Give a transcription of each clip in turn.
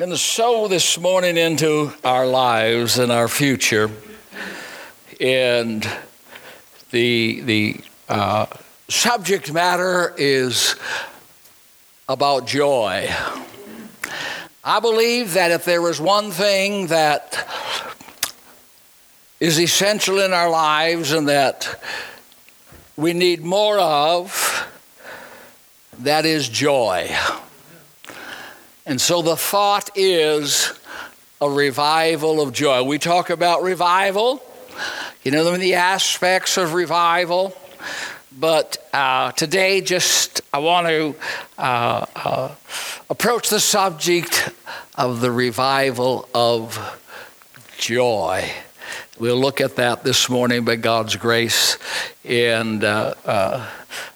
going to sow this morning into our lives and our future. And the, the uh, subject matter is about joy. I believe that if there is one thing that is essential in our lives and that we need more of, that is joy. And so the thought is a revival of joy. We talk about revival, you know, the aspects of revival. But uh, today, just I want to uh, uh, approach the subject of the revival of joy. We'll look at that this morning by God's grace and uh, uh,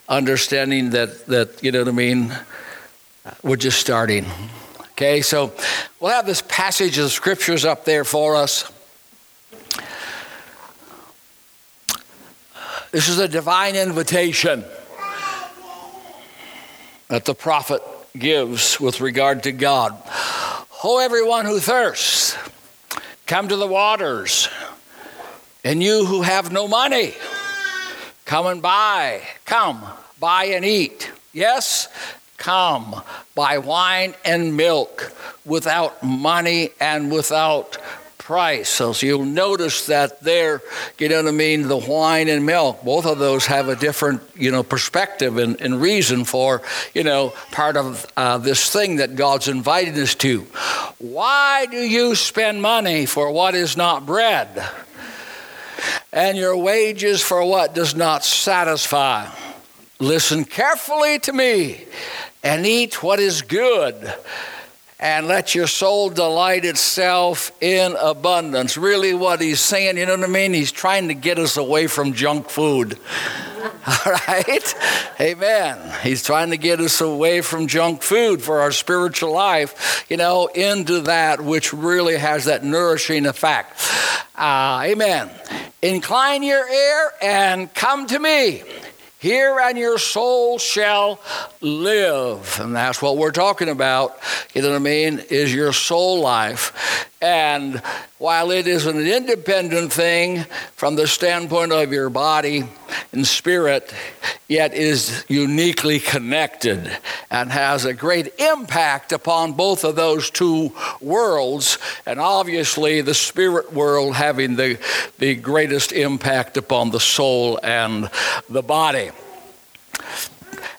understanding that, that, you know what I mean, Uh, we're just starting. Okay, so we'll have this passage of scriptures up there for us. This is a divine invitation that the prophet gives with regard to God. Oh, everyone who thirsts, come to the waters. And you who have no money, come and buy. Come, buy and eat. Yes? Come, buy wine and milk without money and without price. So, so, you'll notice that there, you know what I mean, the wine and milk, both of those have a different, you know, perspective and, and reason for, you know, part of uh, this thing that God's invited us to. Why do you spend money for what is not bread? And your wages for what does not satisfy? Listen carefully to me and eat what is good and let your soul delight itself in abundance. Really, what he's saying, you know what I mean? He's trying to get us away from junk food. All right? Amen. He's trying to get us away from junk food for our spiritual life, you know, into that which really has that nourishing effect. Uh, amen. Incline your ear and come to me. Hear and your soul shall live. And that's what we're talking about. You know what I mean? Is your soul life. And while it is an independent thing from the standpoint of your body and spirit, yet is uniquely connected and has a great impact upon both of those two worlds. And obviously, the spirit world having the, the greatest impact upon the soul and the body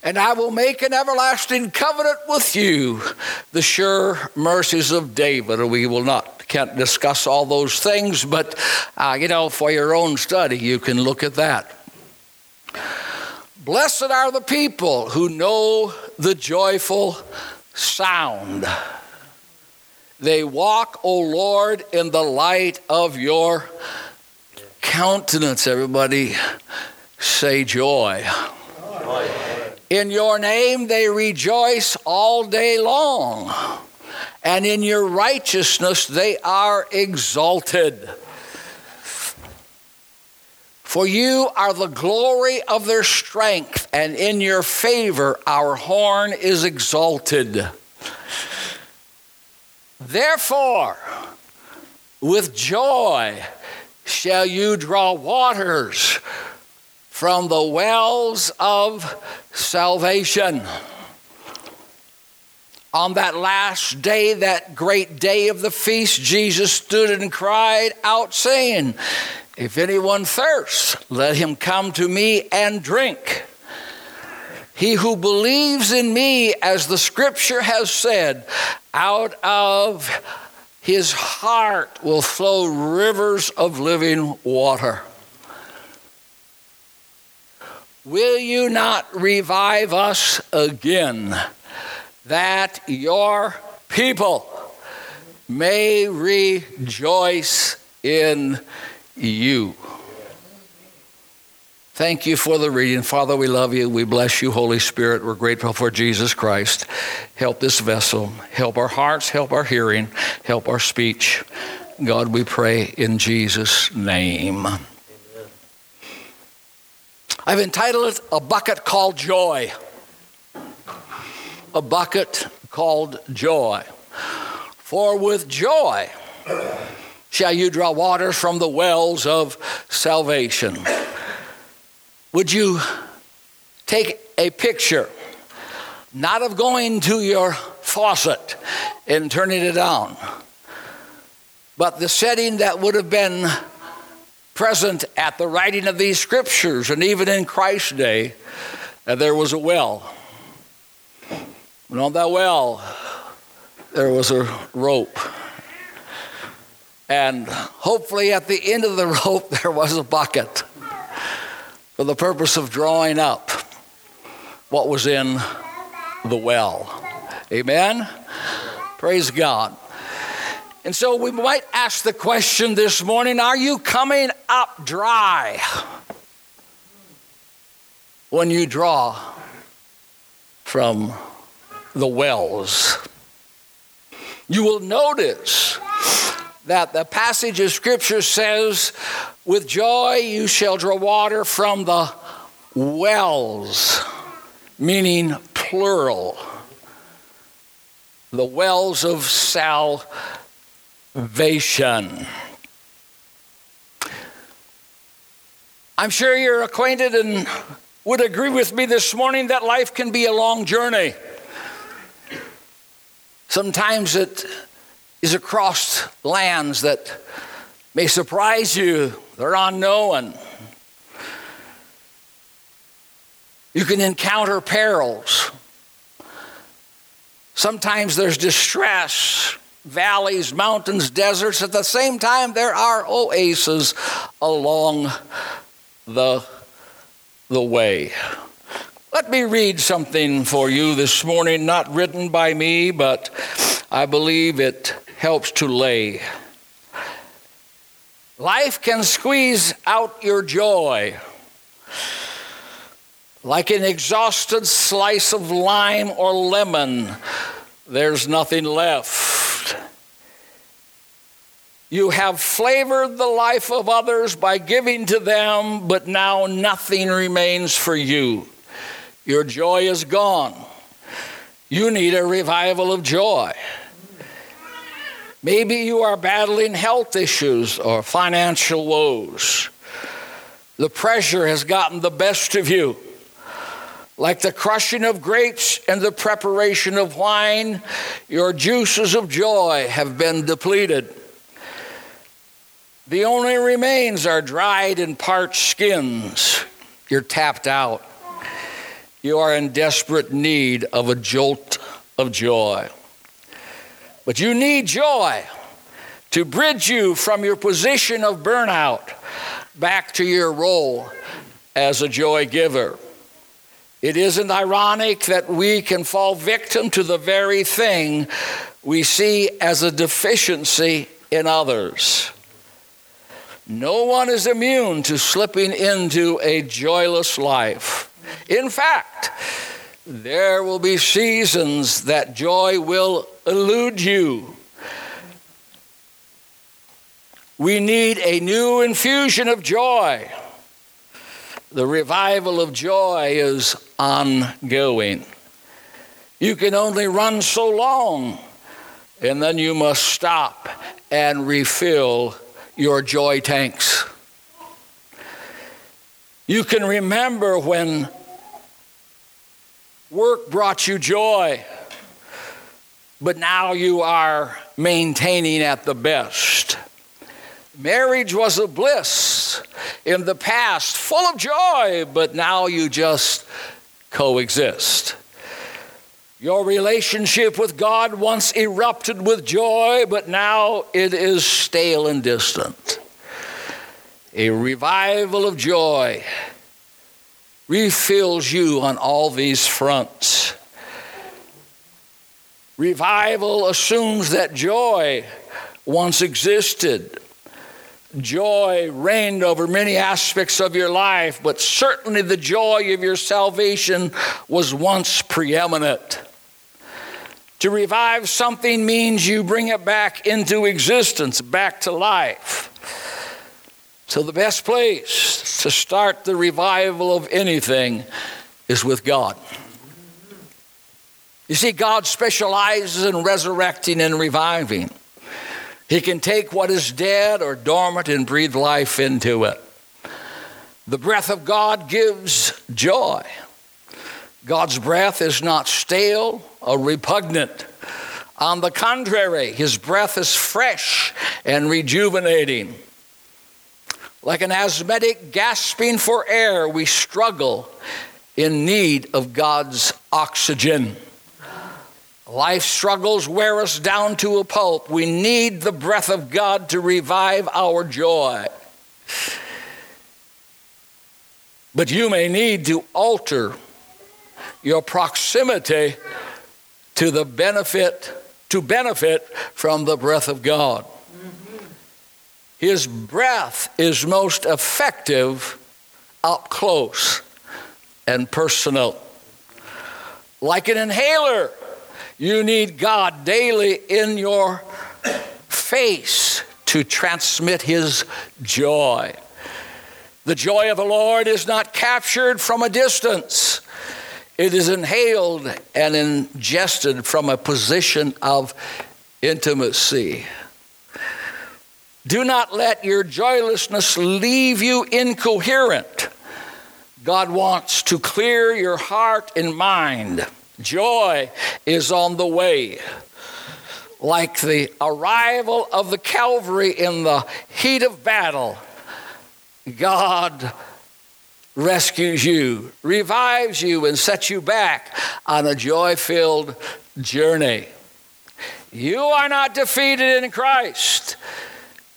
and I will make an everlasting covenant with you, the sure mercies of David. We will not can't discuss all those things, but uh, you know, for your own study, you can look at that. Blessed are the people who know the joyful sound. They walk, O Lord, in the light of your countenance. Everybody say joy. In your name they rejoice all day long, and in your righteousness they are exalted. For you are the glory of their strength, and in your favor our horn is exalted. Therefore, with joy shall you draw waters from the wells of salvation. On that last day, that great day of the feast, Jesus stood and cried out, saying, If anyone thirsts, let him come to me and drink. He who believes in me, as the scripture has said, out of his heart will flow rivers of living water. Will you not revive us again, that your people may rejoice in you? Thank you for the reading. Father, we love you. We bless you, Holy Spirit. We're grateful for Jesus Christ. Help this vessel. Help our hearts. Help our hearing. Help our speech. God, we pray in Jesus' name. I've entitled it A Bucket Called Joy. A Bucket Called Joy. For with joy shall you draw water from the wells of salvation. Would you take a picture, not of going to your faucet and turning it on, but the setting that would have been present at the writing of these scriptures, and even in Christ's day, uh, there was a well. And on that well, there was a rope. And hopefully, at the end of the rope, there was a bucket for the purpose of drawing up what was in the well. Amen? Praise God. And so we might ask the question this morning are you coming up dry when you draw from the wells? You will notice that the passage of Scripture says, With joy you shall draw water from the wells, meaning plural. The wells of salvation salvation. I'm sure you're acquainted and would agree with me this morning that life can be a long journey. Sometimes it is across lands that may surprise you, they're unknown. You can encounter perils. Sometimes there's distress valleys, mountains, deserts. At the same time, there are oases along the, the way. Let me read something for you this morning, not written by me, but I believe it helps to lay. Life can squeeze out your joy like an exhausted slice of lime or lemon. There's nothing left. You have flavored the life of others by giving to them, but now nothing remains for you. Your joy is gone. You need a revival of joy. Maybe you are battling health issues or financial woes. The pressure has gotten the best of you. Like the crushing of grapes and the preparation of wine, your juices of joy have been depleted. The only remains are dried and parched skins. You're tapped out. You are in desperate need of a jolt of joy. But you need joy to bridge you from your position of burnout back to your role as a joy giver. It isn't ironic that we can fall victim to the very thing we see as a deficiency in others. No one is immune to slipping into a joyless life. In fact, there will be seasons that joy will elude you. We need a new infusion of joy. The revival of joy is ongoing. You can only run so long, and then you must stop and refill your joy tanks. You can remember when work brought you joy, but now you are maintaining at the best. Marriage was a bliss in the past, full of joy, but now you just coexist. Your relationship with God once erupted with joy, but now it is stale and distant. A revival of joy refills you on all these fronts. Revival assumes that joy once existed. Joy reigned over many aspects of your life, but certainly the joy of your salvation was once preeminent. To revive something means you bring it back into existence, back to life. So, the best place to start the revival of anything is with God. You see, God specializes in resurrecting and reviving. He can take what is dead or dormant and breathe life into it. The breath of God gives joy. God's breath is not stale or repugnant. On the contrary, his breath is fresh and rejuvenating. Like an asthmatic gasping for air, we struggle in need of God's oxygen. Life struggles wear us down to a pulp. We need the breath of God to revive our joy. But you may need to alter your proximity to the benefit to benefit from the breath of God. His breath is most effective up close and personal. Like an inhaler, you need God daily in your face to transmit His joy. The joy of the Lord is not captured from a distance. It is inhaled and ingested from a position of intimacy. Do not let your joylessness leave you incoherent. God wants to clear your heart and mind. Joy is on the way. Like the arrival of the Calvary in the heat of battle, God rescues you, revives you, and sets you back on a joy filled journey. You are not defeated in Christ.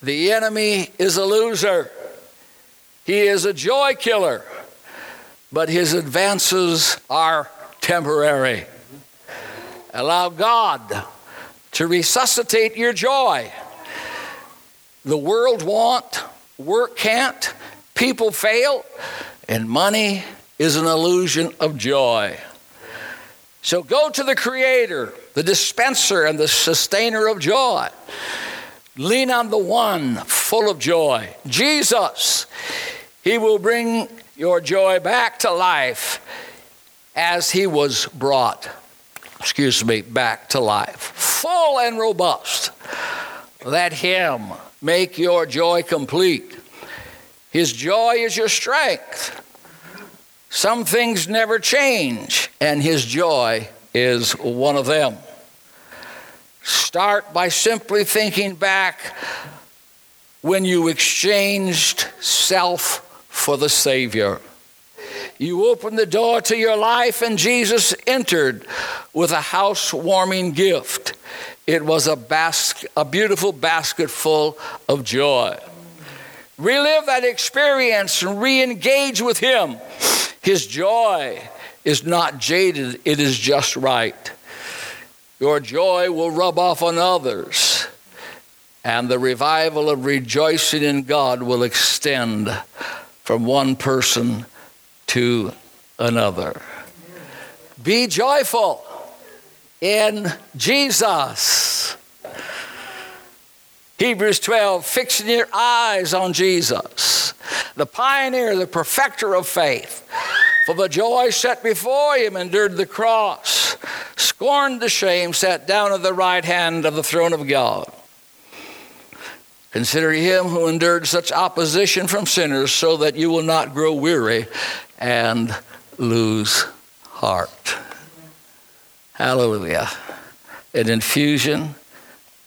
The enemy is a loser. He is a joy killer, but his advances are temporary. Allow God to resuscitate your joy. The world want, work can't, people fail, and money is an illusion of joy. So go to the Creator, the dispenser, and the sustainer of joy. Lean on the one full of joy, Jesus. He will bring your joy back to life as he was brought, excuse me, back to life, full and robust. Let him make your joy complete. His joy is your strength. Some things never change, and His joy is one of them. Start by simply thinking back when you exchanged self for the Savior. You opened the door to your life, and Jesus entered with a house-warming gift. It was a, bas- a beautiful basket full of joy. Relive that experience and re engage with Him. His joy is not jaded, it is just right. Your joy will rub off on others, and the revival of rejoicing in God will extend from one person to another. Be joyful in Jesus. Hebrews 12, fixing your eyes on Jesus, the pioneer, the perfecter of faith. For the joy set before him endured the cross, scorned the shame, sat down at the right hand of the throne of God. Consider him who endured such opposition from sinners so that you will not grow weary and lose heart. Hallelujah. An infusion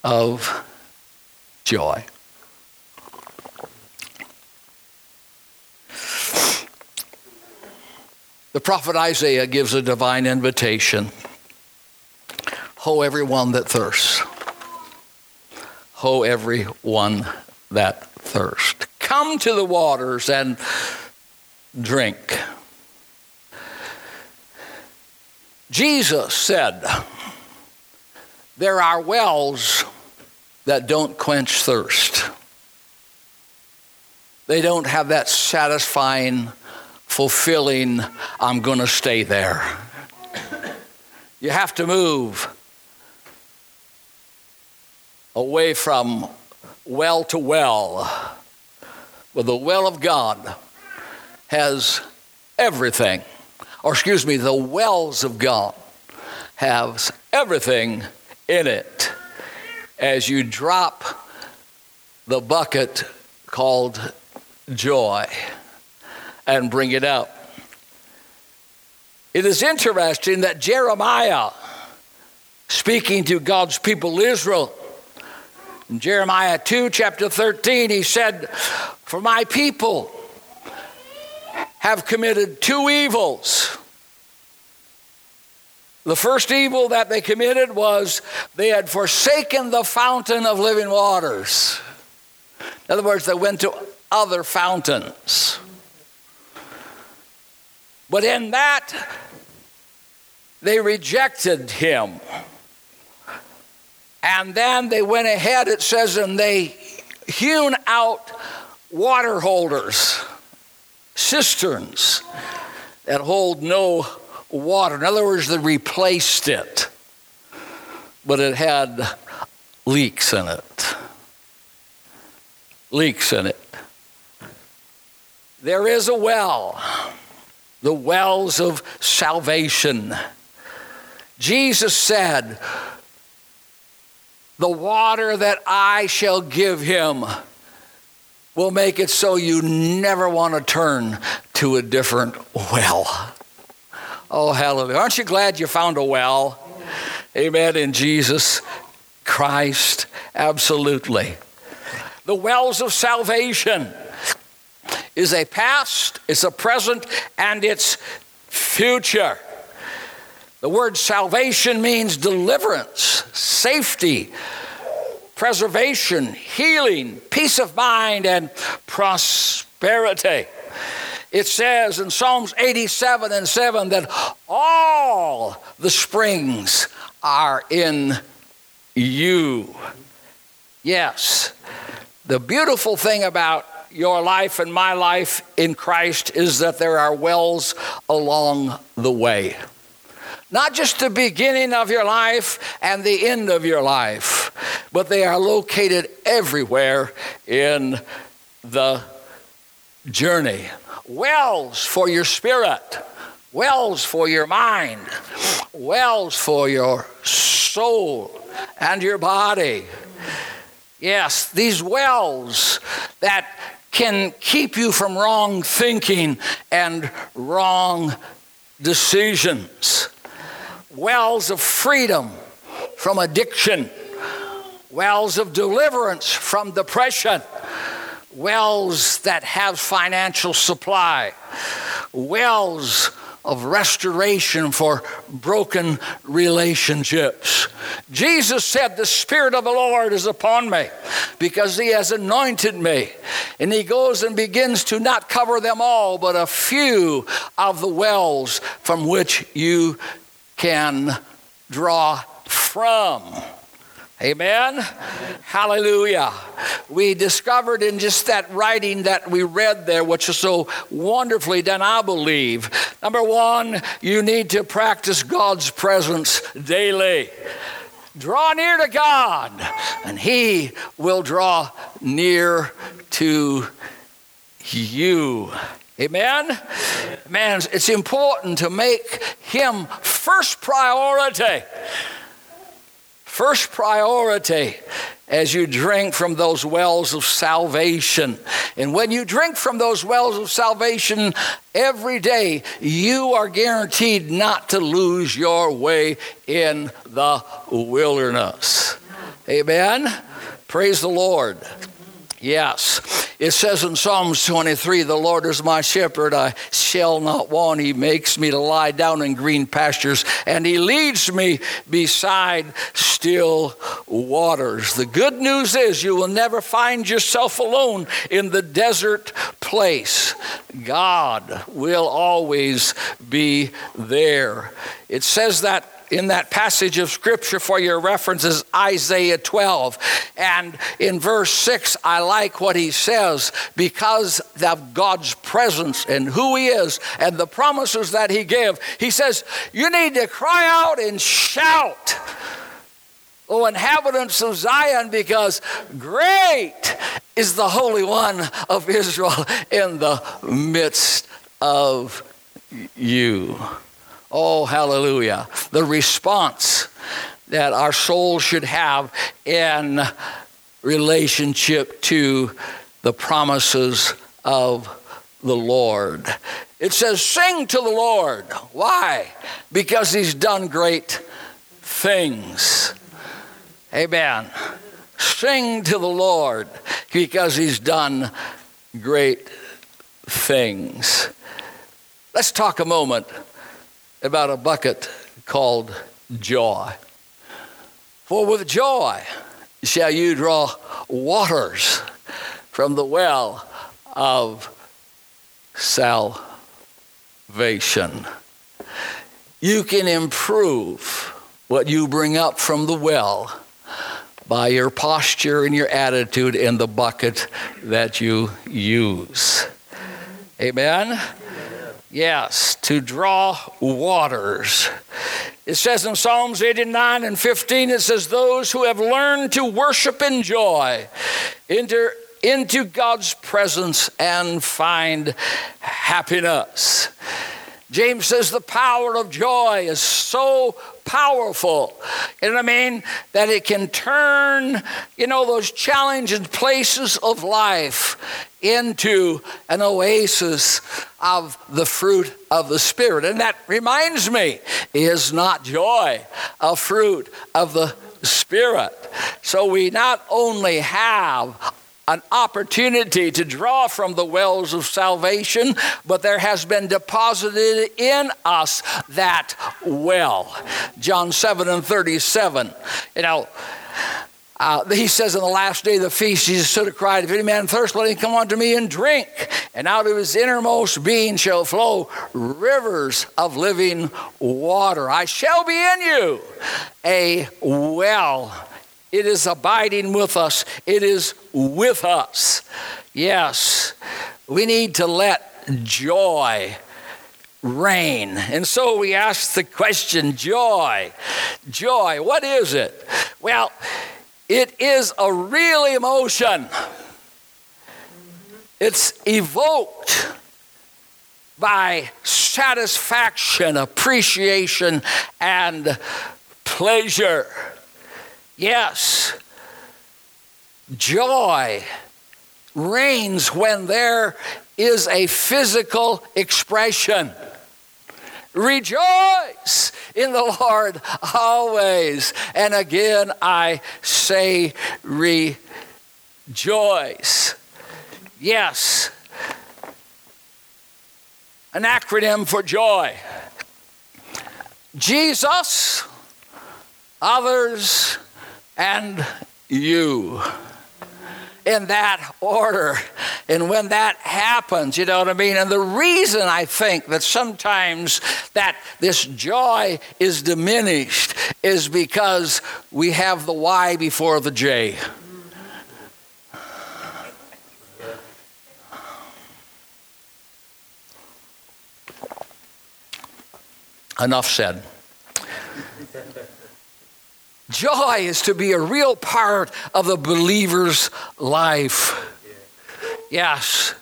of joy. The prophet Isaiah gives a divine invitation Ho, everyone that thirsts. Ho, everyone that thirsts. Come to the waters and drink. Jesus said, There are wells that don't quench thirst. They don't have that satisfying, fulfilling, I'm going to stay there. You have to move away from well to well. Well, the well of God has everything, or excuse me, the wells of God has everything in it as you drop the bucket called joy and bring it up. It is interesting that Jeremiah, speaking to God's people Israel, in Jeremiah 2, chapter 13, he said, For my people have committed two evils. The first evil that they committed was they had forsaken the fountain of living waters. In other words, they went to other fountains. But in that, they rejected him. And then they went ahead, it says, and they hewn out water holders, cisterns that hold no water. In other words, they replaced it, but it had leaks in it. Leaks in it. There is a well the wells of salvation. Jesus said, The water that I shall give him will make it so you never want to turn to a different well. Oh, hallelujah. Aren't you glad you found a well? Amen. In Jesus Christ. Absolutely. The wells of salvation is a past, it's a present, and it's future. The word salvation means deliverance, safety, preservation, healing, peace of mind, and prosperity. It says in Psalms 87 and 7 that all the springs are in you. Yes. The beautiful thing about your life and my life in Christ is that there are wells along the way. Not just the beginning of your life and the end of your life, but they are located everywhere in the journey. Wells for your spirit, wells for your mind, wells for your soul and your body. Yes, these wells that can keep you from wrong thinking and wrong decisions. Wells of freedom from addiction, wells of deliverance from depression, wells that have financial supply, wells of restoration for broken relationships. Jesus said, The Spirit of the Lord is upon me because He has anointed me. And He goes and begins to not cover them all, but a few of the wells from which you can draw from. Amen? Hallelujah. We discovered in just that writing that we read there, which is so wonderfully done, I believe. Number one, you need to practice God's presence daily. Draw near to God, and He will draw near to you. Amen? Man, it's important to make Him first priority. First priority as you drink from those wells of salvation. And when you drink from those wells of salvation every day, you are guaranteed not to lose your way in the wilderness. Amen? Praise the Lord. Yes. It says in Psalms 23 The Lord is my shepherd, I shall not want. He makes me to lie down in green pastures, and He leads me beside still waters. The good news is you will never find yourself alone in the desert place. God will always be there. It says that in that passage of scripture for your reference is Isaiah 12. And in verse 6, I like what he says because of God's presence and who he is and the promises that he gave. He says, You need to cry out and shout. O inhabitants of Zion, because great is the Holy One of Israel in the midst of you. Oh, hallelujah. The response that our soul should have in relationship to the promises of the Lord. It says, Sing to the Lord. Why? Because he's done great things. Amen. Sing to the Lord because he's done great things. Let's talk a moment about a bucket called joy. For with joy shall you draw waters from the well of salvation. You can improve what you bring up from the well by your posture and your attitude in the bucket that you use. Amen? Yes, to draw waters. It says in Psalms 89 and 15, it says, Those who have learned to worship in joy enter into God's presence and find happiness. James says the power of joy is so powerful. You know what I mean? That it can turn, you know, those challenging places of life into an oasis of the fruit of the Spirit. And that reminds me, is not joy a fruit of the Spirit? So we not only have an opportunity to draw from the wells of salvation, but there has been deposited in us that well. John 7 and 37. You know, uh, he says, in the last day of the feast, Jesus stood and cried, If any man thirst, let him come unto me and drink. And out of his innermost being shall flow rivers of living water. I shall be in you a well it is abiding with us, it is with us. Yes, we need to let joy reign. And so we ask the question joy, joy, what is it? Well, it is a real emotion. It's evoked by satisfaction, appreciation, and pleasure. Yes, joy reigns when there is a physical expression. Rejoice in the Lord always. And again, I say rejoice. Yes. An acronym for joy. Jesus, others, and you in that order. And when that happens, you know what I mean? And the reason I think that sometimes that this joy is diminished is because we have the Y before the J. Enough said. Joy is to be a real part of the believer's life. Yes.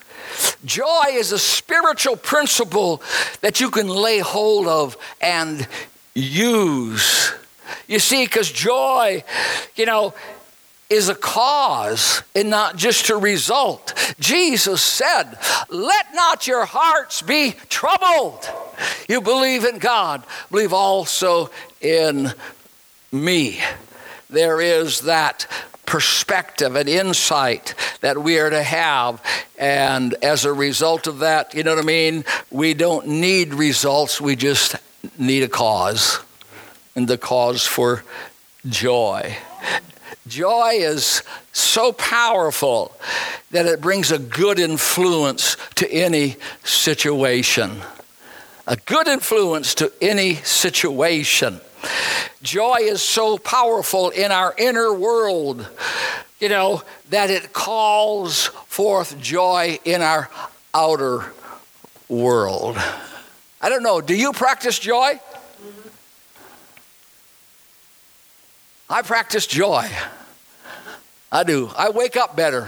Joy is a spiritual principle that you can lay hold of and use. You see, because joy, you know, is a cause and not just a result. Jesus said, Let not your hearts be troubled. You believe in God, believe also in me. There is that perspective and insight that we are to have. And as a result of that, you know what I mean? We don't need results, we just need a cause. And the cause for joy. Joy is so powerful that it brings a good influence to any situation. A good influence to any situation. Joy is so powerful in our inner world, you know, that it calls forth joy in our outer world. I don't know, do you practice joy? I practice joy. I do. I wake up better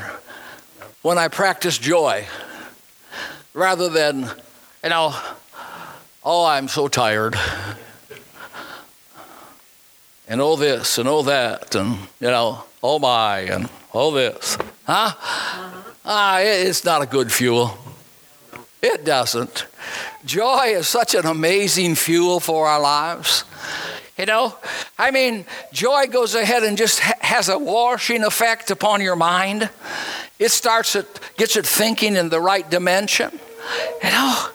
when I practice joy rather than, you know, Oh, I'm so tired. And all this and all that, and you know, oh my, and all this. Huh? Ah, it's not a good fuel. It doesn't. Joy is such an amazing fuel for our lives. You know, I mean, joy goes ahead and just ha- has a washing effect upon your mind. It starts it, gets it thinking in the right dimension. You know,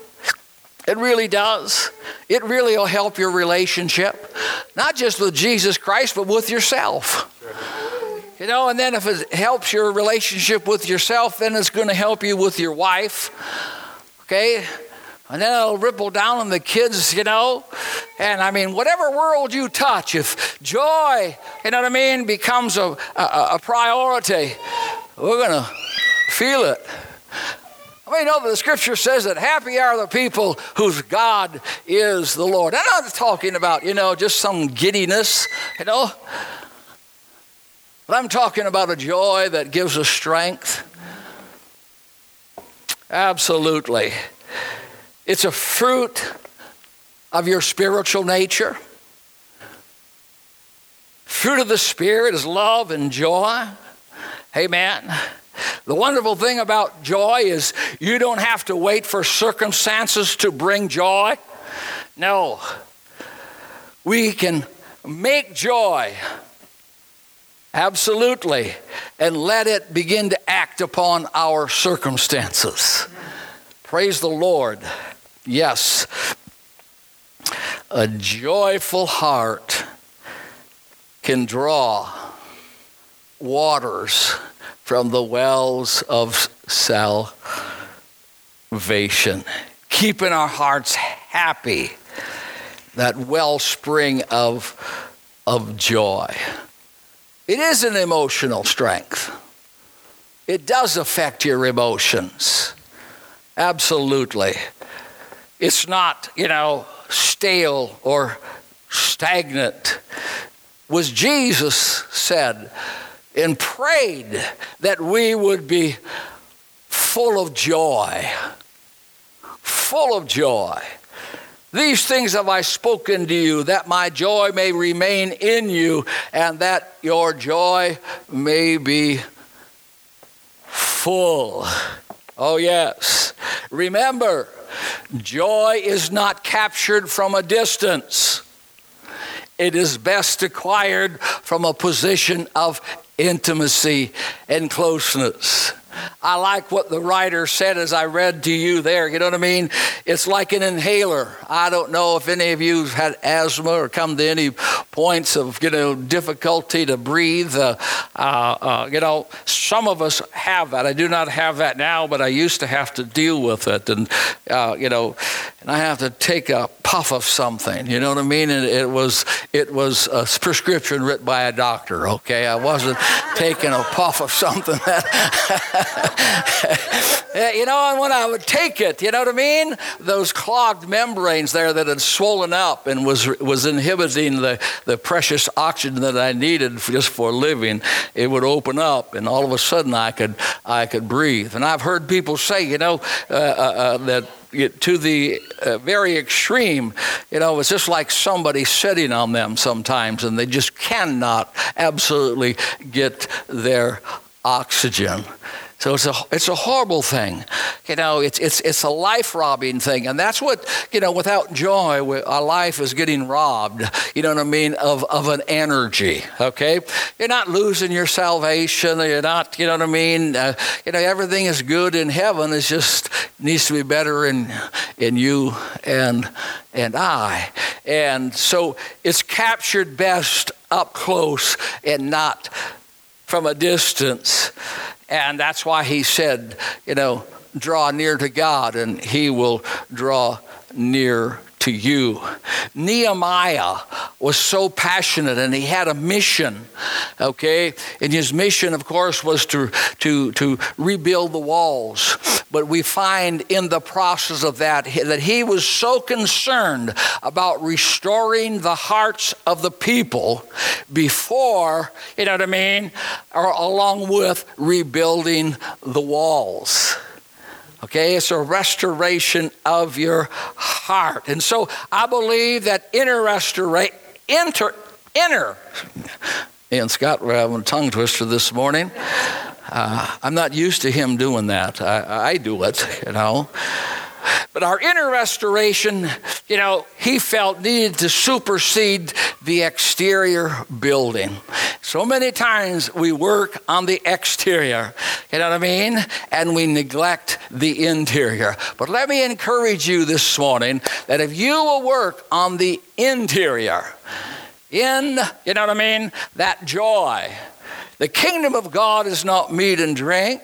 it really does. It really will help your relationship, not just with Jesus Christ, but with yourself. You know, and then if it helps your relationship with yourself, then it's going to help you with your wife. Okay? And then it'll ripple down on the kids, you know. And I mean, whatever world you touch, if joy, you know what I mean, becomes a, a, a priority, we're going to feel it. I mean, you know, the scripture says that happy are the people whose God is the Lord. I'm not talking about, you know, just some giddiness, you know. But I'm talking about a joy that gives us strength. Absolutely. It's a fruit of your spiritual nature. Fruit of the Spirit is love and joy. Amen. The wonderful thing about joy is you don't have to wait for circumstances to bring joy. No. We can make joy. Absolutely. And let it begin to act upon our circumstances. Praise the Lord. Yes, a joyful heart can draw waters from the wells of salvation, keeping our hearts happy, that wellspring of, of joy. It is an emotional strength. It does affect your emotions. Absolutely. It's not, you know, stale or stagnant. Was Jesus said and prayed that we would be full of joy. Full of joy. These things have I spoken to you, that my joy may remain in you, and that your joy may be full. Oh, yes. Remember, Joy is not captured from a distance. It is best acquired from a position of intimacy and closeness. I like what the writer said as I read to you there. You know what I mean? It's like an inhaler. I don't know if any of you have had asthma or come to any points of you know difficulty to breathe. Uh, uh, uh, you know, some of us have that. I do not have that now, but I used to have to deal with it, and uh, you know, and I have to take a puff of something. You know what I mean? And it was it was a prescription written by a doctor. Okay, I wasn't taking a puff of something that. you know, and when I would take it, you know what I mean? Those clogged membranes there that had swollen up and was was inhibiting the, the precious oxygen that I needed just for living, it would open up, and all of a sudden I could I could breathe. And I've heard people say, you know, uh, uh, uh, that to the uh, very extreme, you know, it's just like somebody sitting on them sometimes, and they just cannot absolutely get their oxygen. So it's a, it's a horrible thing. You know, it's, it's, it's a life robbing thing. And that's what, you know, without joy, our life is getting robbed, you know what I mean, of, of an energy, okay? You're not losing your salvation. You're not, you know what I mean? Uh, you know, everything is good in heaven. It just needs to be better in, in you and, and I. And so it's captured best up close and not from a distance. And that's why he said, you know, draw near to God and he will draw near to you. Nehemiah was so passionate and he had a mission, okay? And his mission, of course, was to, to, to rebuild the walls. But we find in the process of that that he was so concerned about restoring the hearts of the people before, you know what I mean, or along with rebuilding the walls. Okay, it's a restoration of your heart. And so I believe that inner restoration, inter, inner, and Scott, we're having a tongue twister this morning. Uh, I'm not used to him doing that. I, I do it, you know. But our inner restoration, you know, he felt needed to supersede the exterior building. So many times we work on the exterior, you know what I mean? And we neglect the interior. But let me encourage you this morning that if you will work on the interior, in, you know what I mean, that joy, the kingdom of God is not meat and drink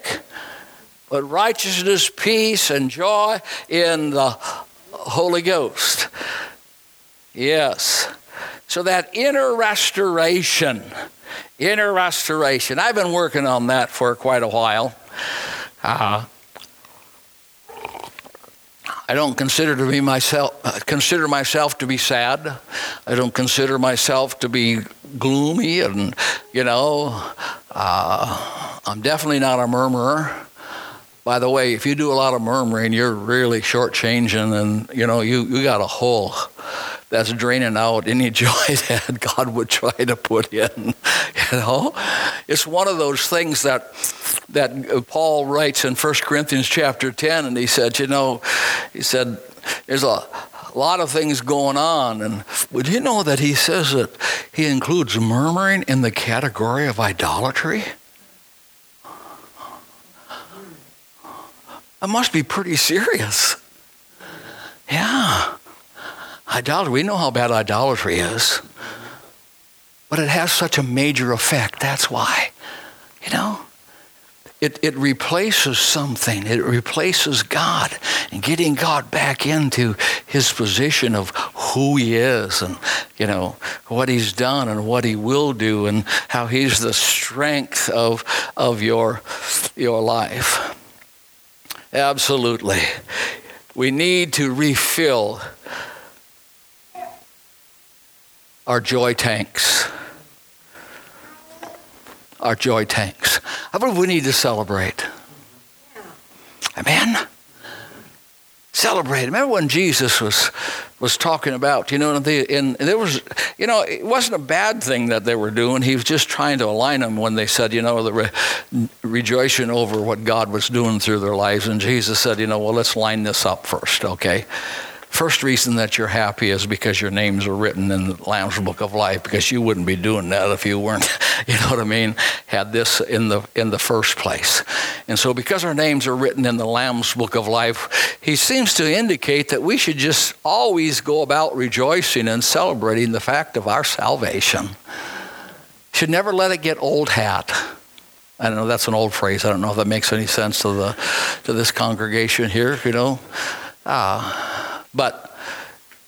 but righteousness, peace, and joy in the Holy Ghost. Yes. So that inner restoration, inner restoration. I've been working on that for quite a while. Uh, I don't consider to be myself consider myself to be sad. I don't consider myself to be gloomy, and you know, uh, I'm definitely not a murmurer. By the way, if you do a lot of murmuring, you're really shortchanging, and you know you, you got a hole that's draining out any joy that God would try to put in. You know, it's one of those things that that Paul writes in 1 Corinthians chapter 10, and he said, you know, he said, there's a lot of things going on, and would you know that he says that he includes murmuring in the category of idolatry? It must be pretty serious. Yeah. Idolatry, we know how bad idolatry is. But it has such a major effect. That's why. You know? It, it replaces something. It replaces God and getting God back into his position of who he is and, you know, what he's done and what he will do and how he's the strength of, of your, your life. Absolutely. We need to refill our joy tanks. Our joy tanks. I believe we need to celebrate. Amen celebrate. Remember when Jesus was was talking about, you know, the, and there was, you know, it wasn't a bad thing that they were doing. He was just trying to align them when they said, you know, the re- rejoicing over what God was doing through their lives. And Jesus said, you know, well, let's line this up first, okay? First reason that you're happy is because your names are written in the Lamb's Book of Life, because you wouldn't be doing that if you weren't, you know what I mean, had this in the in the first place. And so because our names are written in the Lamb's Book of Life, he seems to indicate that we should just always go about rejoicing and celebrating the fact of our salvation. Should never let it get old hat. I don't know, that's an old phrase. I don't know if that makes any sense to the to this congregation here, you know. Ah. But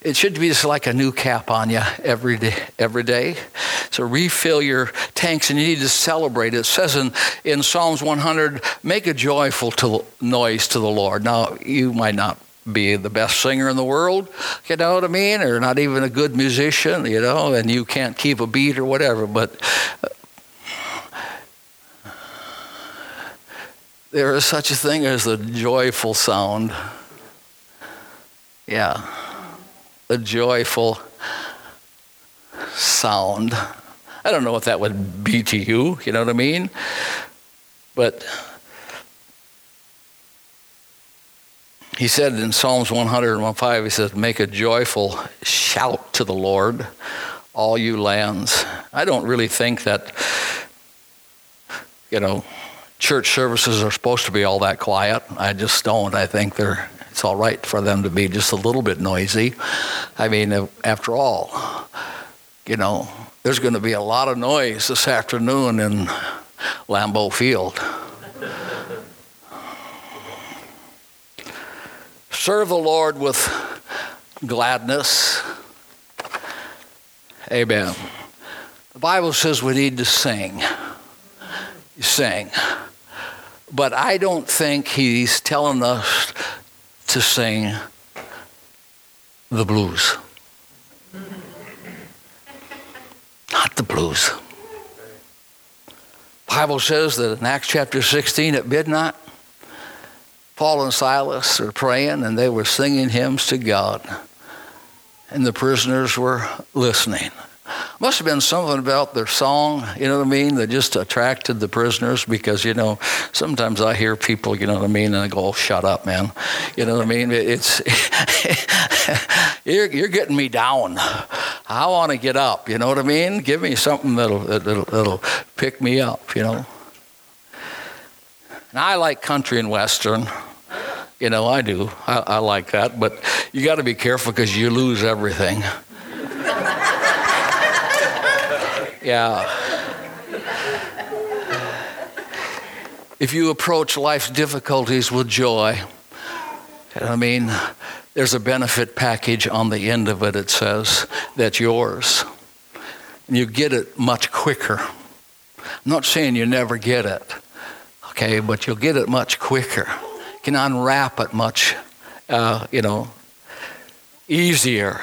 it should be just like a new cap on you every day. Every day. So refill your tanks, and you need to celebrate. It says in, in Psalms 100, make a joyful to, noise to the Lord. Now, you might not be the best singer in the world, you know what I mean, or not even a good musician, you know, and you can't keep a beat or whatever, but uh, there is such a thing as a joyful sound. Yeah. A joyful sound. I don't know what that would be to you, you know what I mean? But he said in Psalms 105, he says, Make a joyful shout to the Lord, all you lands. I don't really think that, you know, church services are supposed to be all that quiet. I just don't. I think they're it's all right for them to be just a little bit noisy. I mean, after all, you know, there's going to be a lot of noise this afternoon in Lambeau Field. Serve the Lord with gladness. Amen. The Bible says we need to sing. Sing. But I don't think he's telling us to sing the blues. Not the blues. Bible says that in Acts chapter 16 at midnight, Paul and Silas were praying and they were singing hymns to God. And the prisoners were listening. Must have been something about their song, you know what I mean, that just attracted the prisoners because, you know, sometimes I hear people, you know what I mean, and I go, oh, shut up, man. You know what I mean? It's, you're, you're getting me down. I want to get up, you know what I mean? Give me something that'll, that'll, that'll pick me up, you know. And I like country and western. You know, I do. I, I like that. But you got to be careful because you lose everything. Yeah. If you approach life's difficulties with joy, I mean, there's a benefit package on the end of it, it says, that's yours. And you get it much quicker. I'm not saying you never get it, okay, but you'll get it much quicker. You can unwrap it much, uh, you know, easier.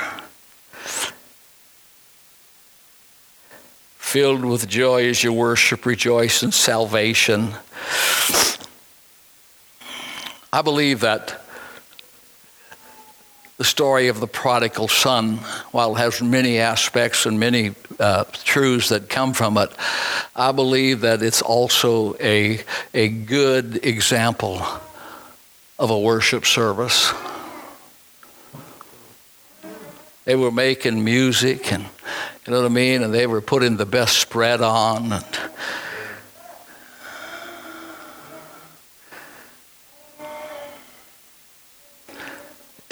Filled with joy as you worship, rejoice in salvation. I believe that the story of the prodigal son, while it has many aspects and many uh, truths that come from it, I believe that it's also a, a good example of a worship service. They were making music and you know what I mean, and they were putting the best spread on and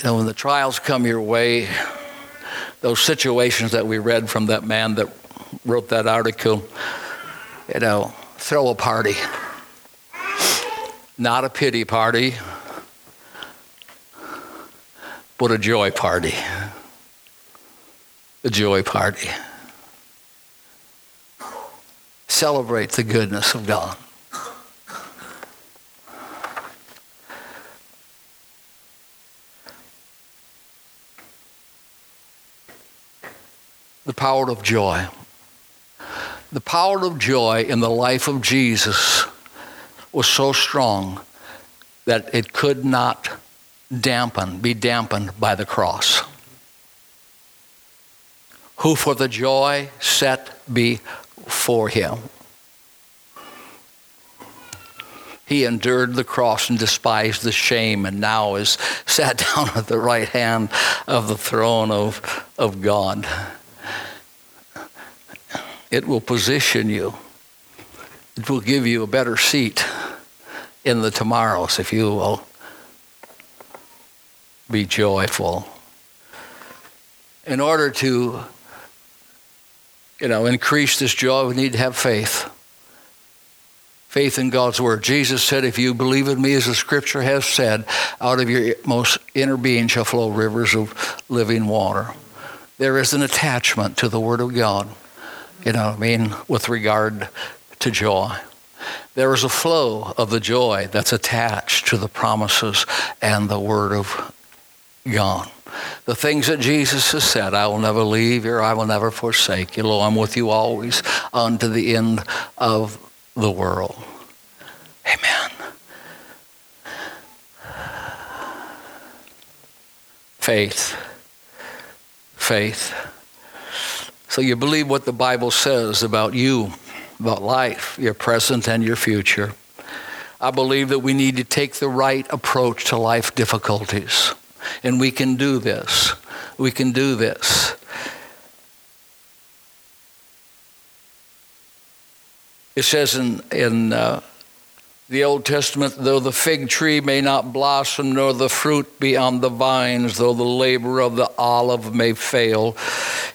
You know, when the trials come your way, those situations that we read from that man that wrote that article, you know, throw a party. Not a pity party, but a joy party. A joy party. Celebrate the goodness of God. the power of joy. The power of joy in the life of Jesus was so strong that it could not dampen, be dampened by the cross. Who for the joy set before him. He endured the cross and despised the shame, and now is sat down at the right hand of the throne of, of God. It will position you. It will give you a better seat in the tomorrows if you will be joyful. In order to, you know, increase this joy, we need to have faith. Faith in God's word. Jesus said, If you believe in me, as the scripture has said, out of your most inner being shall flow rivers of living water. There is an attachment to the word of God you know, what I mean, with regard to joy. There is a flow of the joy that's attached to the promises and the word of God. The things that Jesus has said, I will never leave you, I will never forsake you. Lo, I'm with you always unto the end of the world. Amen. Faith. Faith. So you believe what the Bible says about you, about life, your present and your future. I believe that we need to take the right approach to life difficulties. And we can do this. We can do this. It says in, in uh, the Old Testament, though the fig tree may not blossom, nor the fruit be on the vines, though the labor of the olive may fail,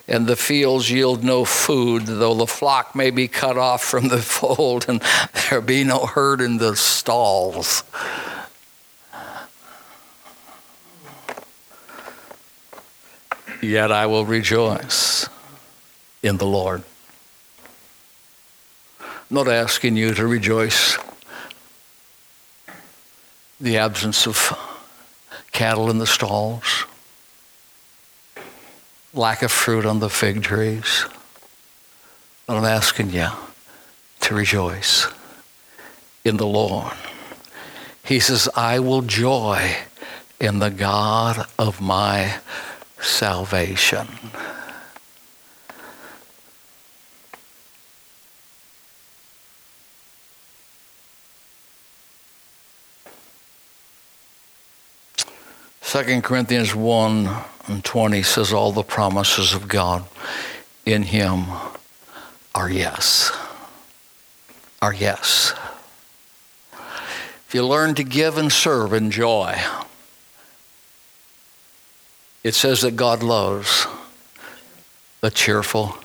and the fields yield no food, though the flock may be cut off from the fold, and there be no herd in the stalls. Yet I will rejoice in the Lord. Not asking you to rejoice the absence of cattle in the stalls, lack of fruit on the fig trees. But I'm asking you to rejoice in the Lord. He says, I will joy in the God of my salvation. Second Corinthians 1 and 20 says all the promises of God in him are yes. Are yes. If you learn to give and serve in joy, it says that God loves the cheerful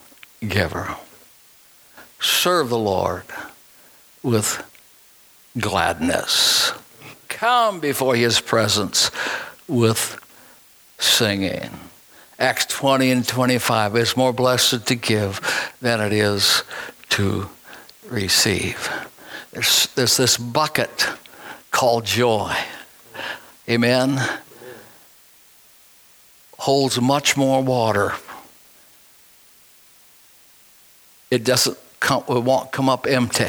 giver. Serve the Lord with gladness. Come before his presence with singing. Acts 20 and 25. It's more blessed to give than it is to receive. There's, there's this bucket called joy. Amen. Holds much more water. It doesn't come, it won't come up empty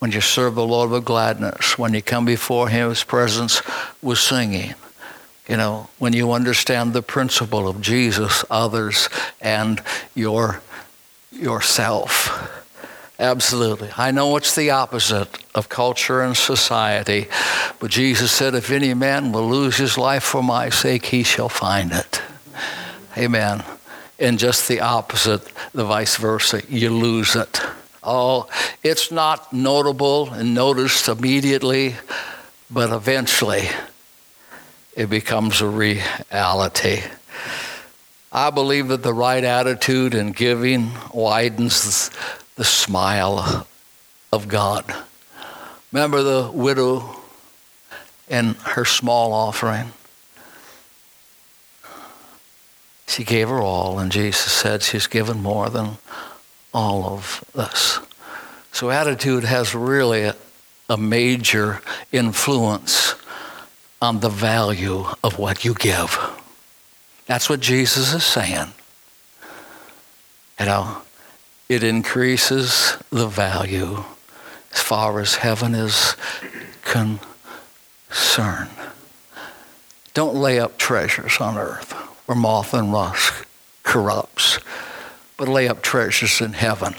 when you serve the Lord with gladness, when you come before His presence with singing. You know, when you understand the principle of Jesus, others, and your yourself. Absolutely. I know it's the opposite of culture and society, but Jesus said, If any man will lose his life for my sake, he shall find it. Amen. And just the opposite, the vice versa, you lose it. Oh, it's not notable and noticed immediately, but eventually it becomes a reality. I believe that the right attitude in giving widens the smile of God. Remember the widow and her small offering? She gave her all, and Jesus said she's given more than all of us. So, attitude has really a, a major influence on the value of what you give. That's what Jesus is saying. You know, it increases the value as far as heaven is concerned. Don't lay up treasures on earth where moth and rust corrupts, but lay up treasures in heaven.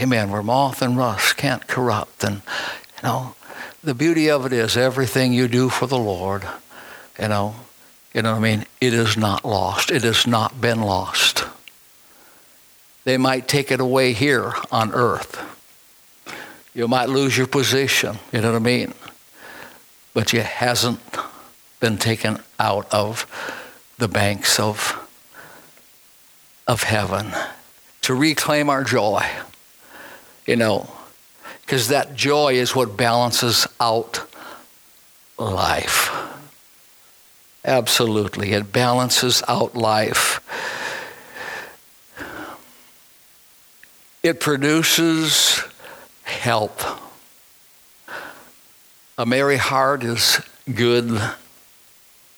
Amen. Where moth and rust can't corrupt. And, you know, the beauty of it is everything you do for the Lord, you know, you know what I mean? It is not lost. It has not been lost. They might take it away here on earth. You might lose your position, you know what I mean? But it hasn't been taken out of the banks of, of heaven to reclaim our joy. You know, because that joy is what balances out life. Absolutely. It balances out life. It produces help. A merry heart is good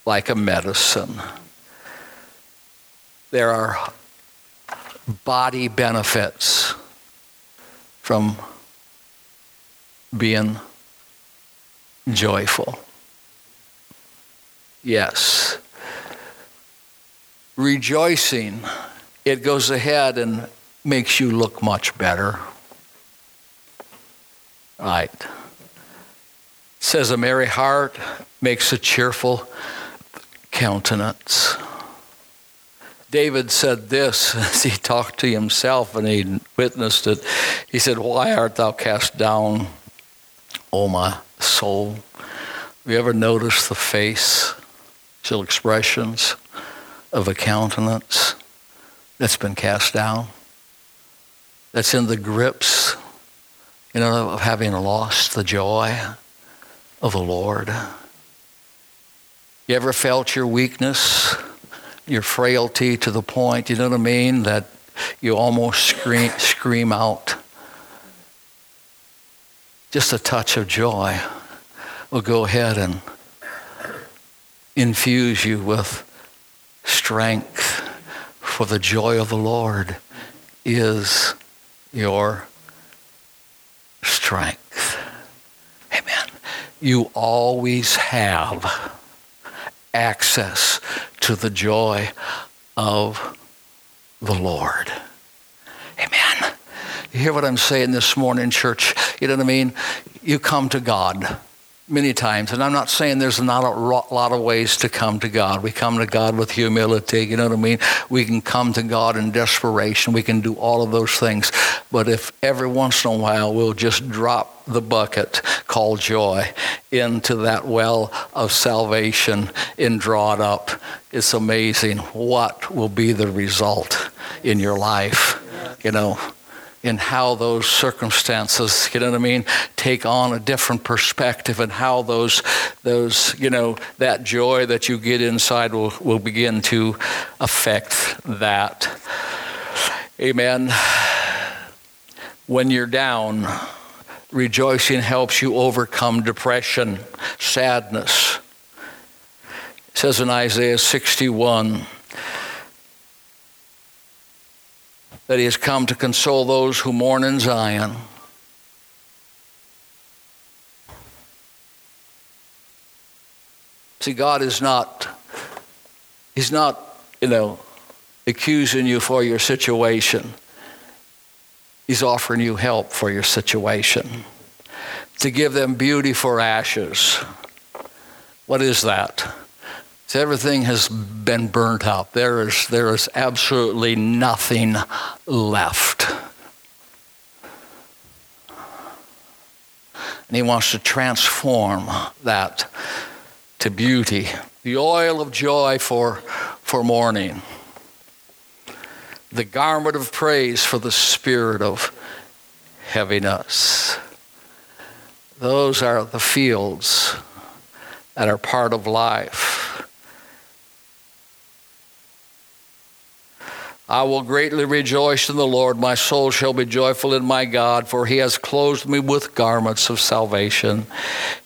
like a medicine. There are body benefits from being joyful. Yes. Rejoicing, it goes ahead and makes you look much better. Right. Says a merry heart makes a cheerful countenance. David said this as he talked to himself and he witnessed it. He said, Why art thou cast down, O my soul? Have you ever noticed the face, still expressions of a countenance that's been cast down? That's in the grips, you know, of having lost the joy of the Lord. You ever felt your weakness, your frailty to the point, you know what I mean, that you almost scream, scream out? just a touch of joy will go ahead and infuse you with strength. For the joy of the Lord is your strength. Amen. you always have access to the joy of the Lord. Amen. You hear what I'm saying this morning, church? You know what I mean? You come to God many times. And I'm not saying there's not a lot of ways to come to God. We come to God with humility, you know what I mean? We can come to God in desperation. We can do all of those things. But if every once in a while we'll just drop the bucket called joy into that well of salvation and draw it up, it's amazing what will be the result in your life, you know in how those circumstances, you know what I mean, take on a different perspective and how those, those, you know, that joy that you get inside will, will begin to affect that. Amen. When you're down, rejoicing helps you overcome depression, sadness. It says in Isaiah 61, that he has come to console those who mourn in Zion. See, God is not, He's not, you know, accusing you for your situation. He's offering you help for your situation. To give them beauty for ashes. What is that? So everything has been burnt out. There is, there is absolutely nothing left. And he wants to transform that to beauty. The oil of joy for, for mourning. The garment of praise for the spirit of heaviness. Those are the fields that are part of life. I will greatly rejoice in the Lord. My soul shall be joyful in my God, for he has clothed me with garments of salvation.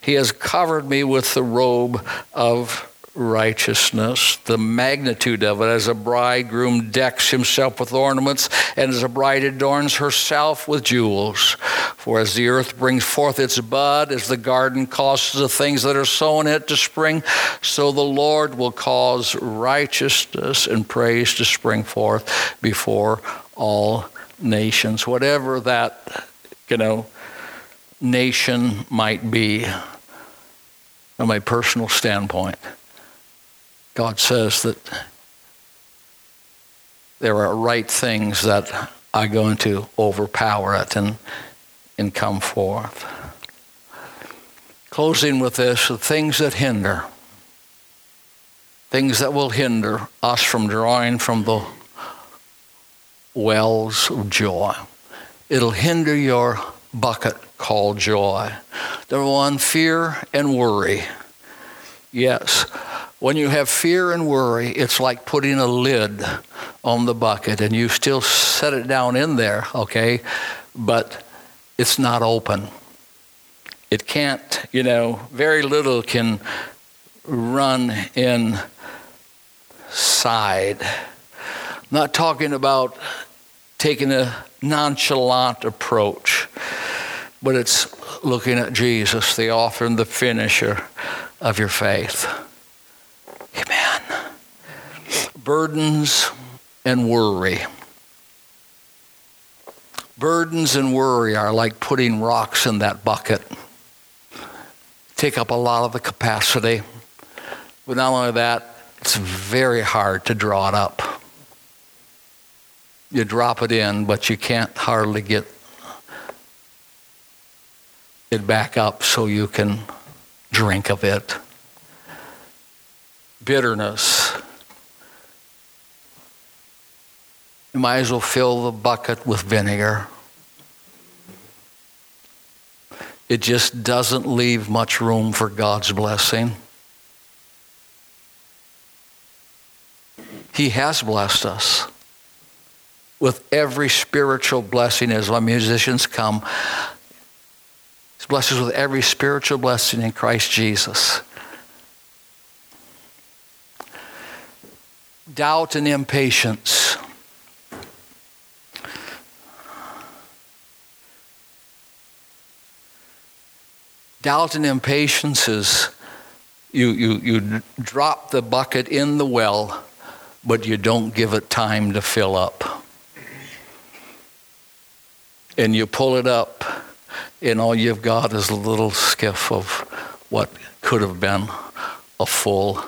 He has covered me with the robe of righteousness, the magnitude of it, as a bridegroom decks himself with ornaments, and as a bride adorns herself with jewels. For as the earth brings forth its bud, as the garden causes the things that are sown in it to spring, so the Lord will cause righteousness and praise to spring forth before all nations. Whatever that, you know, nation might be, from a personal standpoint. God says that there are right things that are going to overpower it and, and come forth. Closing with this the things that hinder, things that will hinder us from drawing from the wells of joy. It'll hinder your bucket called joy. Number one, fear and worry. Yes, when you have fear and worry, it's like putting a lid on the bucket and you still set it down in there, okay? But it's not open. It can't, you know, very little can run inside. I'm not talking about taking a nonchalant approach, but it's looking at Jesus, the author and the finisher of your faith. Amen. Burdens and worry. Burdens and worry are like putting rocks in that bucket. Take up a lot of the capacity. But not only that, it's very hard to draw it up. You drop it in, but you can't hardly get it back up so you can drink of it bitterness. You might as well fill the bucket with vinegar. It just doesn't leave much room for God's blessing. He has blessed us with every spiritual blessing as our musicians come. He's blessed us with every spiritual blessing in Christ Jesus. Doubt and impatience. Doubt and impatience is you, you, you drop the bucket in the well, but you don't give it time to fill up. And you pull it up, and all you've got is a little skiff of what could have been a full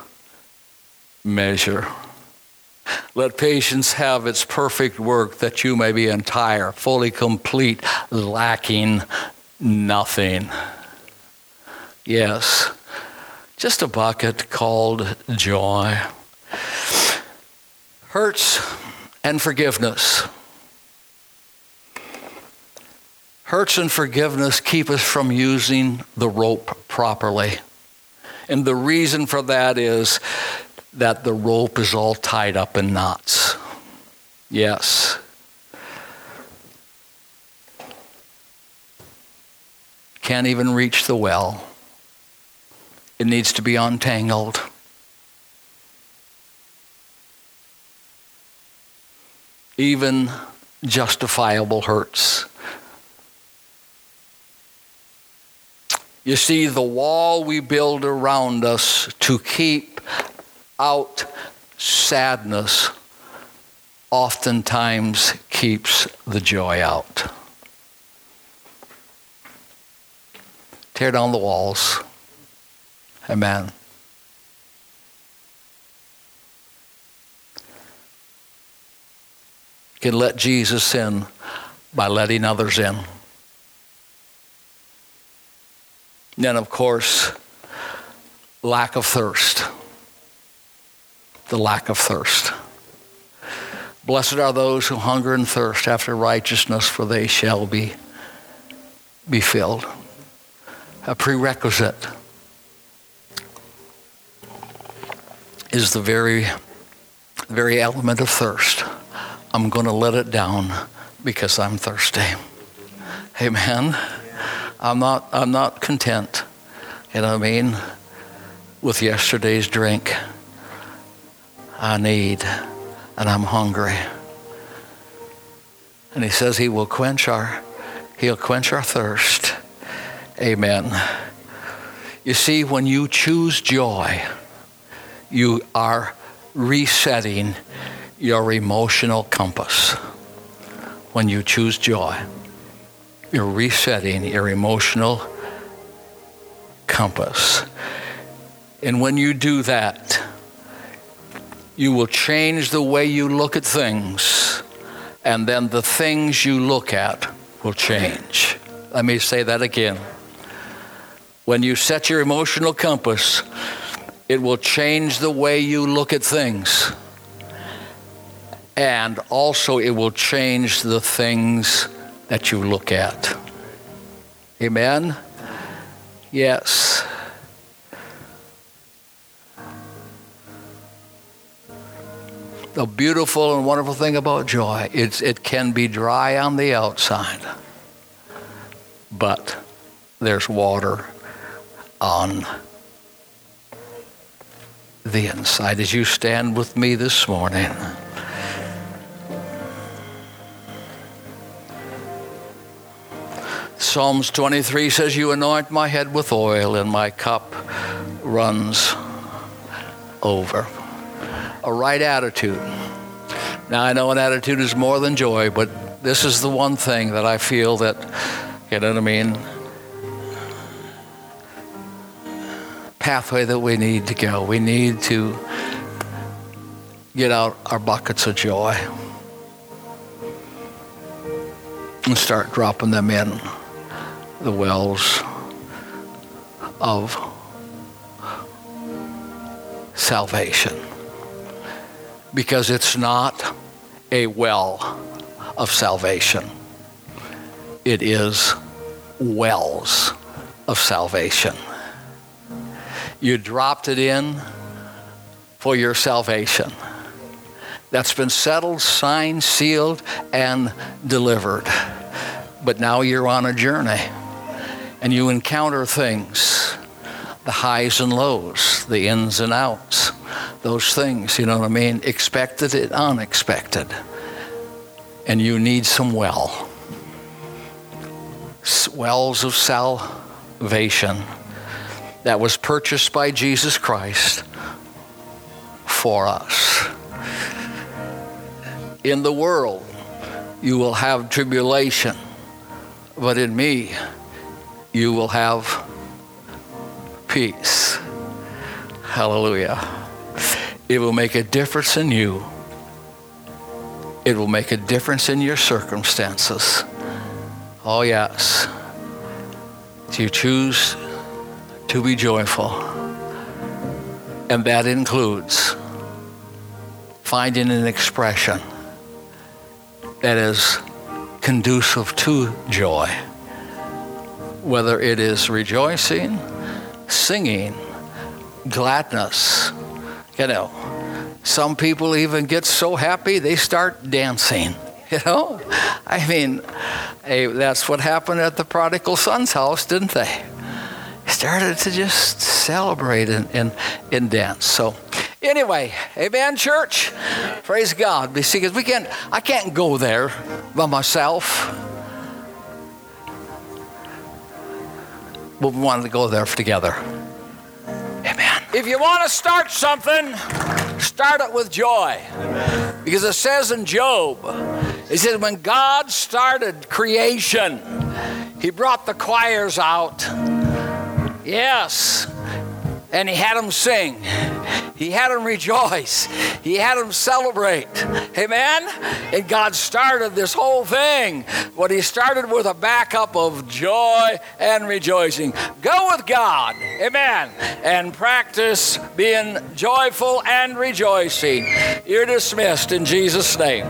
measure. Let patience have its perfect work that you may be entire, fully complete, lacking nothing. Yes, just a bucket called joy. Hurts and forgiveness. Hurts and forgiveness keep us from using the rope properly. And the reason for that is that the rope is all tied up in knots. Yes. Can't even reach the well. It needs to be untangled. Even justifiable hurts. You see, the wall we build around us to keep out sadness oftentimes keeps the joy out. Tear down the walls. Amen. You can let Jesus in by letting others in. Then, of course, lack of thirst the lack of thirst. Blessed are those who hunger and thirst after righteousness, for they shall be, be filled. A prerequisite is the very, very element of thirst. I'm going to let it down because I'm thirsty. Amen. I'm not, I'm not content, you know what I mean, with yesterday's drink. I need, and I'm hungry. And he says he will quench our, he'll quench our thirst. Amen. You see, when you choose joy, you are resetting your emotional compass. When you choose joy, you're resetting your emotional compass. And when you do that, you will change the way you look at things, and then the things you look at will change. Let me say that again. When you set your emotional compass, it will change the way you look at things. And also, it will change the things that you look at. Amen? Yes. The beautiful and wonderful thing about joy is it can be dry on the outside, but there's water on the inside. As you stand with me this morning, Psalms 23 says, You anoint my head with oil, and my cup runs over a right attitude. Now, I know an attitude is more than joy, but this is the one thing that I feel that, you know what I mean? Pathway that we need to go. We need to get out our buckets of joy and start dropping them in the wells of salvation because it's not a well of salvation. It is wells of salvation. You dropped it in for your salvation. That's been settled, signed, sealed, and delivered. But now you're on a journey and you encounter things the highs and lows, the ins and outs those things, you know what I mean? Expected and unexpected. And you need some well. Wells of salvation that was purchased by Jesus Christ for us. In the world, you will have tribulation, but in me, you will have peace. Hallelujah. It will make a difference in you. It will make a difference in your circumstances. Oh, yes. You choose to be joyful. And that includes finding an expression that is conducive to joy, whether it is rejoicing, singing, gladness. You know, some people even get so happy they start dancing. You know, I mean, hey, that's what happened at the prodigal son's house, didn't they? Started to just celebrate and, and, and dance. So, anyway, amen, church. Praise God. Because we can't, I can't go there by myself. But we wanted to go there together. Amen. If you want to start something, start it with joy. Amen. Because it says in Job, it says, when God started creation, He brought the choirs out. Yes. And He had them sing. He had them rejoice. He had them celebrate. Amen? And God started this whole thing. What He started with a backup of joy and rejoicing. Go with God. Amen. And practice being joyful and rejoicing. You're dismissed in Jesus' name.